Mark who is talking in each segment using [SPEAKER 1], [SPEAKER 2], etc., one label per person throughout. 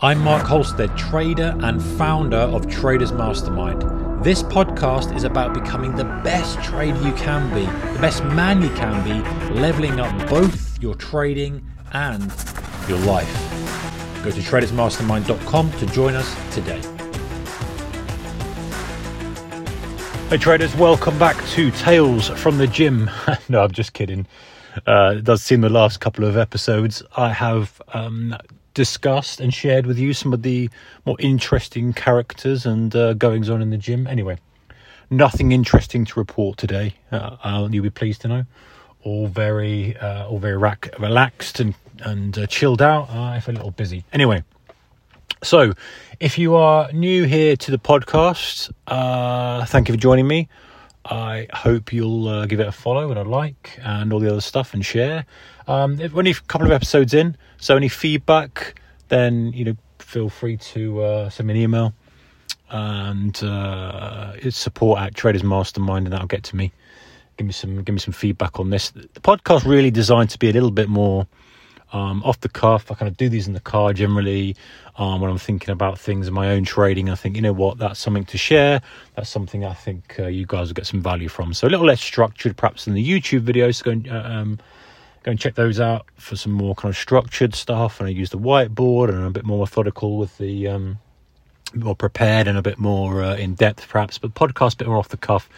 [SPEAKER 1] I'm Mark Holstead, trader and founder of Traders Mastermind. This podcast is about becoming the best trader you can be, the best man you can be, leveling up both your trading and your life. Go to tradersmastermind.com to join us today. Hey traders, welcome back to Tales from the Gym. no, I'm just kidding. Uh, it does seem the last couple of episodes I have um, discussed and shared with you some of the more interesting characters and uh, goings on in the gym. Anyway, nothing interesting to report today. Uh, you'll be pleased to know. All very, uh, all very rac- relaxed and and uh, chilled out. I feel a little busy. Anyway, so, if you are new here to the podcast, uh, thank you for joining me. I hope you'll uh, give it a follow and a like and all the other stuff and share. Um, if only a couple of episodes in, so any feedback, then you know feel free to uh, send me an email and uh, it's support at Traders Mastermind, and that'll get to me. Give me some give me some feedback on this. The podcast really designed to be a little bit more um, off the cuff. I kind of do these in the car generally um, when I'm thinking about things in my own trading. I think, you know what, that's something to share. That's something I think uh, you guys will get some value from. So a little less structured, perhaps, than the YouTube videos. Go and, uh, um, go and check those out for some more kind of structured stuff. And I use the whiteboard and I'm a bit more methodical with the. Um, more prepared and a bit more uh, in depth, perhaps, but podcast a bit more off the cuff,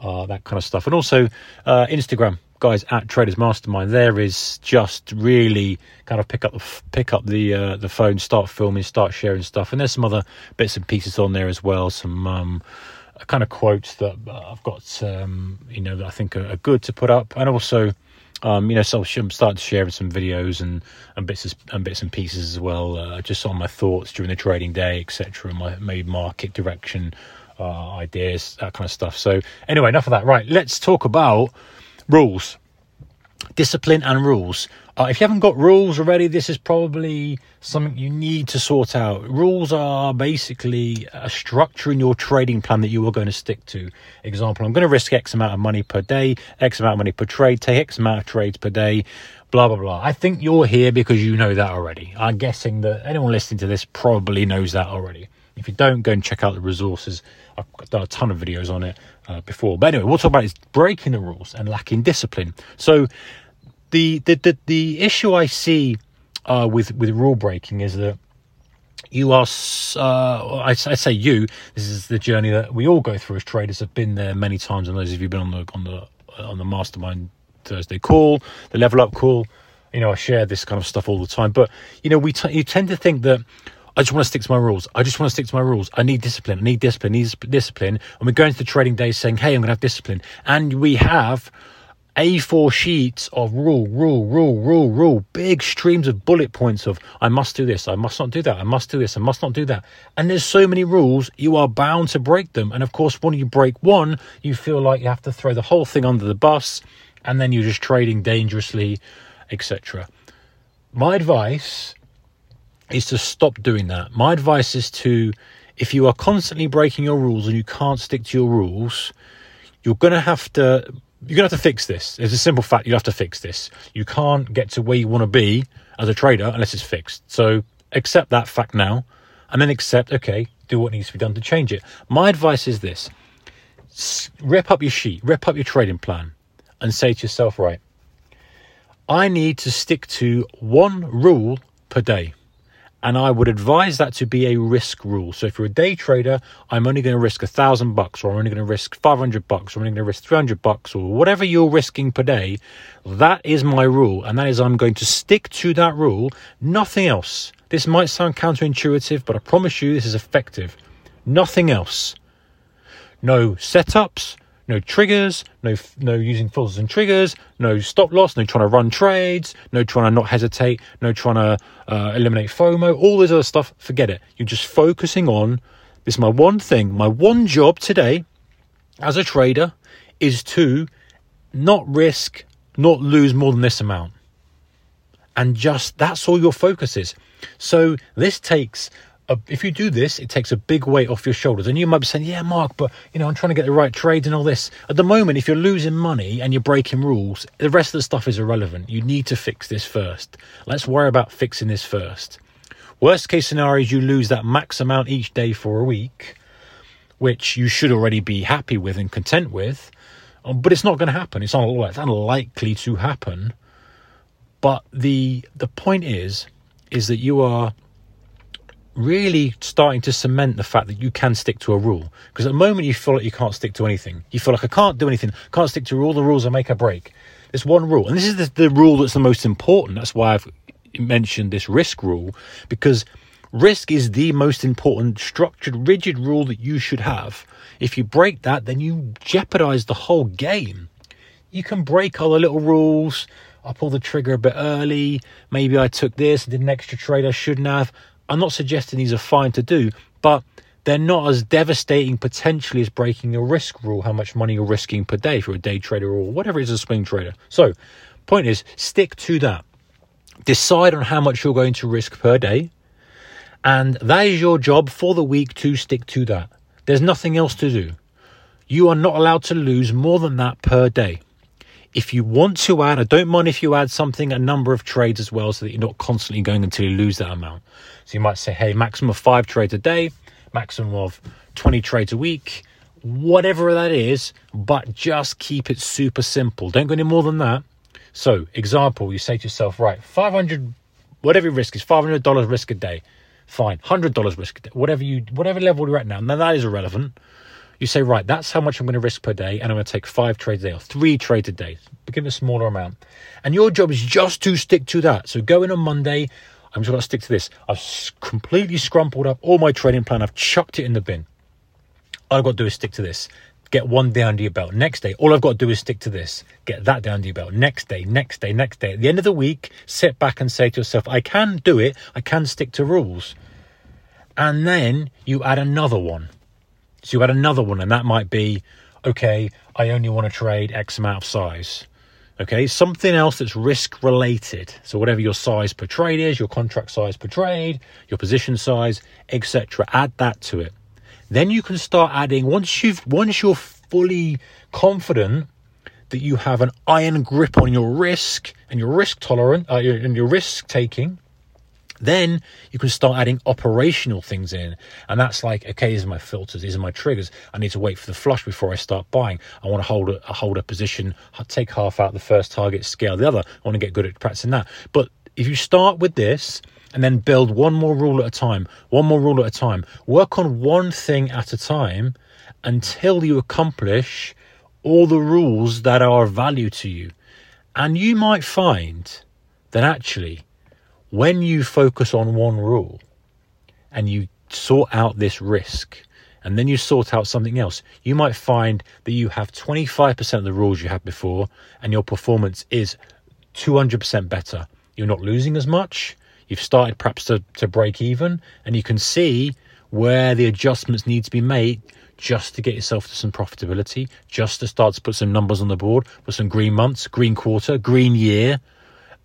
[SPEAKER 1] uh, that kind of stuff, and also uh, Instagram guys at Traders Mastermind, there is just really kind of pick up the pick up the uh, the phone, start filming, start sharing stuff, and there's some other bits and pieces on there as well. Some um, kind of quotes that I've got, um, you know, that I think are, are good to put up, and also. Um, you know, so I'm starting to share some videos and, and bits and bits and pieces as well, uh, just on my thoughts during the trading day, etc. And my maybe market direction uh, ideas, that kind of stuff. So anyway, enough of that. Right, let's talk about rules. Discipline and rules. Uh, if you haven't got rules already this is probably something you need to sort out. Rules are basically a structure in your trading plan that you are going to stick to. Example i'm going to risk x amount of money per day x amount of money per trade take x amount of trades per day blah blah blah. I think you're here because you know that already. I'm guessing that anyone listening to this probably knows that already. If you don't go and check out the resources. I've done a ton of videos on it uh, before. But anyway, we'll talk about is breaking the rules and lacking discipline. So the the the, the issue I see uh, with with rule breaking is that you are uh, I, I, say you this is the journey that we all go through as traders have been there many times and those of you been on the on the on the mastermind thursday call the level up call you know i share this kind of stuff all the time but you know we t- you tend to think that I just want to stick to my rules. I just want to stick to my rules. I need discipline. I need discipline. I need discipline. And we're going to the trading day saying, hey, I'm going to have discipline. And we have A4 sheets of rule, rule, rule, rule, rule, big streams of bullet points of I must do this, I must not do that, I must do this, I must not do that. And there's so many rules, you are bound to break them. And of course, when you break one, you feel like you have to throw the whole thing under the bus, and then you're just trading dangerously, etc. My advice is to stop doing that. My advice is to, if you are constantly breaking your rules and you can't stick to your rules, you're going to have to, you're going to have to fix this. It's a simple fact. You have to fix this. You can't get to where you want to be as a trader unless it's fixed. So accept that fact now and then accept, okay, do what needs to be done to change it. My advice is this rip up your sheet, rip up your trading plan and say to yourself, right, I need to stick to one rule per day. And I would advise that to be a risk rule. So if you're a day trader, I'm only going to risk a thousand bucks, or I'm only going to risk 500 bucks, or I'm only going to risk 300 bucks, or whatever you're risking per day. That is my rule. And that is I'm going to stick to that rule, nothing else. This might sound counterintuitive, but I promise you this is effective. Nothing else. No setups, no triggers, no no using filters and triggers, no stop loss, no trying to run trades, no trying to not hesitate, no trying to uh, eliminate FOMO, all this other stuff. Forget it. You're just focusing on this. Is my one thing, my one job today as a trader is to not risk, not lose more than this amount, and just that's all your focus is. So this takes a, if you do this, it takes a big weight off your shoulders. And you might be saying, "Yeah, Mark, but you know, I'm trying to get the right trades and all this." At the moment, if you're losing money and you're breaking rules, the rest of the stuff is irrelevant. You need to fix this first. Let's worry about fixing this first. Worst case scenario is you lose that max amount each day for a week, which you should already be happy with and content with. Um, but it's not going to happen. It's, un- it's unlikely to happen. But the the point is, is that you are really starting to cement the fact that you can stick to a rule. Because at the moment you feel like you can't stick to anything. You feel like I can't do anything, can't stick to all the rules I make a break. There's one rule, and this is the, the rule that's the most important. That's why I've mentioned this risk rule, because risk is the most important structured, rigid rule that you should have. If you break that, then you jeopardize the whole game. You can break all the little rules. I pulled the trigger a bit early. Maybe I took this, did an extra trade I shouldn't have. I'm not suggesting these are fine to do, but they're not as devastating potentially as breaking a risk rule, how much money you're risking per day if you're a day trader or whatever it is a swing trader. So, point is, stick to that. Decide on how much you're going to risk per day, and that is your job for the week to stick to that. There's nothing else to do. You are not allowed to lose more than that per day. If you want to add, I don't mind if you add something, a number of trades as well, so that you're not constantly going until you lose that amount. So you might say, hey, maximum of five trades a day, maximum of 20 trades a week, whatever that is, but just keep it super simple. Don't go any more than that. So, example, you say to yourself, right, 500, whatever your risk is, $500 risk a day. Fine, $100 risk a day, whatever you, whatever level you're at now. Now that is irrelevant you say, right, that's how much I'm going to risk per day, and I'm going to take five trades a day or three trades a day. Give a smaller amount. And your job is just to stick to that. So go in on Monday, I'm just going to stick to this. I've completely scrumpled up all my trading plan, I've chucked it in the bin. All I've got to do is stick to this. Get one day under your belt. Next day, all I've got to do is stick to this. Get that down to your belt. Next day, next day, next day. At the end of the week, sit back and say to yourself, I can do it. I can stick to rules. And then you add another one so you add another one, and that might be, okay, I only want to trade X amount of size. Okay, something else that's risk related. So whatever your size per trade is, your contract size per trade, your position size, etc. Add that to it. Then you can start adding once you've once you're fully confident that you have an iron grip on your risk and your risk tolerant uh, and your risk taking then you can start adding operational things in. And that's like, okay, these are my filters, these are my triggers. I need to wait for the flush before I start buying. I want to hold a, hold a position, take half out the first target, scale the other. I want to get good at practicing that. But if you start with this and then build one more rule at a time, one more rule at a time, work on one thing at a time until you accomplish all the rules that are of value to you. And you might find that actually when you focus on one rule and you sort out this risk and then you sort out something else, you might find that you have 25% of the rules you had before and your performance is 200% better. You're not losing as much. You've started perhaps to, to break even and you can see where the adjustments need to be made just to get yourself to some profitability, just to start to put some numbers on the board for some green months, green quarter, green year,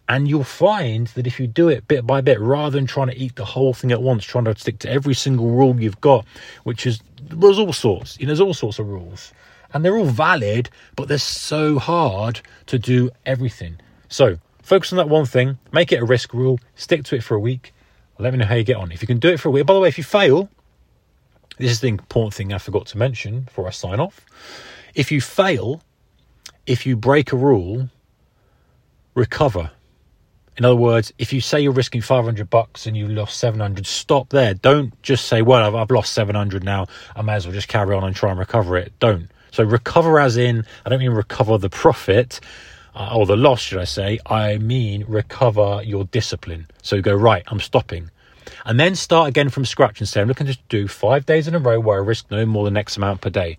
[SPEAKER 1] and you'll find that if you do it bit by bit, rather than trying to eat the whole thing at once, trying to stick to every single rule you've got, which is there's all sorts, you know, there's all sorts of rules, and they're all valid, but they're so hard to do everything. So focus on that one thing, make it a risk rule, stick to it for a week. Let me know how you get on. If you can do it for a week, by the way, if you fail, this is the important thing I forgot to mention before I sign off. If you fail, if you break a rule, recover in other words, if you say you're risking 500 bucks and you lost 700, stop there. Don't just say, well, I've, I've lost 700 now. I may as well just carry on and try and recover it. Don't. So recover as in, I don't mean recover the profit uh, or the loss, should I say. I mean recover your discipline. So go, right, I'm stopping. And then start again from scratch and say, I'm looking to do five days in a row where I risk no more than X amount per day.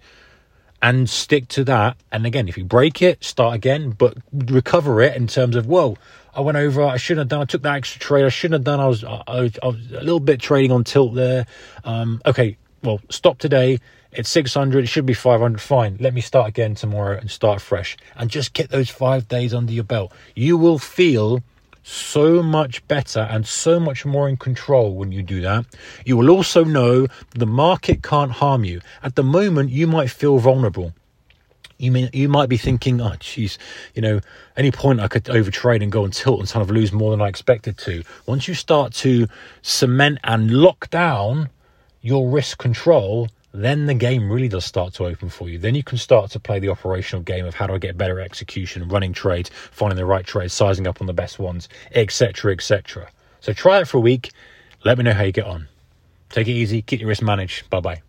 [SPEAKER 1] And stick to that. And again, if you break it, start again, but recover it in terms of, whoa, I went over. I shouldn't have done. I took that extra trade. I shouldn't have done. I was, I, I was, a little bit trading on tilt there. Um, okay, well, stop today. It's 600. It should be 500. Fine. Let me start again tomorrow and start fresh. And just get those five days under your belt. You will feel so much better and so much more in control when you do that. You will also know the market can't harm you. At the moment, you might feel vulnerable you may you might be thinking, oh, geez, you know, any point I could overtrade and go and tilt and kind of lose more than I expected to. Once you start to cement and lock down your risk control, then the game really does start to open for you. Then you can start to play the operational game of how do I get better execution, running trades, finding the right trades, sizing up on the best ones, etc., etc. So try it for a week. Let me know how you get on. Take it easy. Keep your risk managed. Bye bye.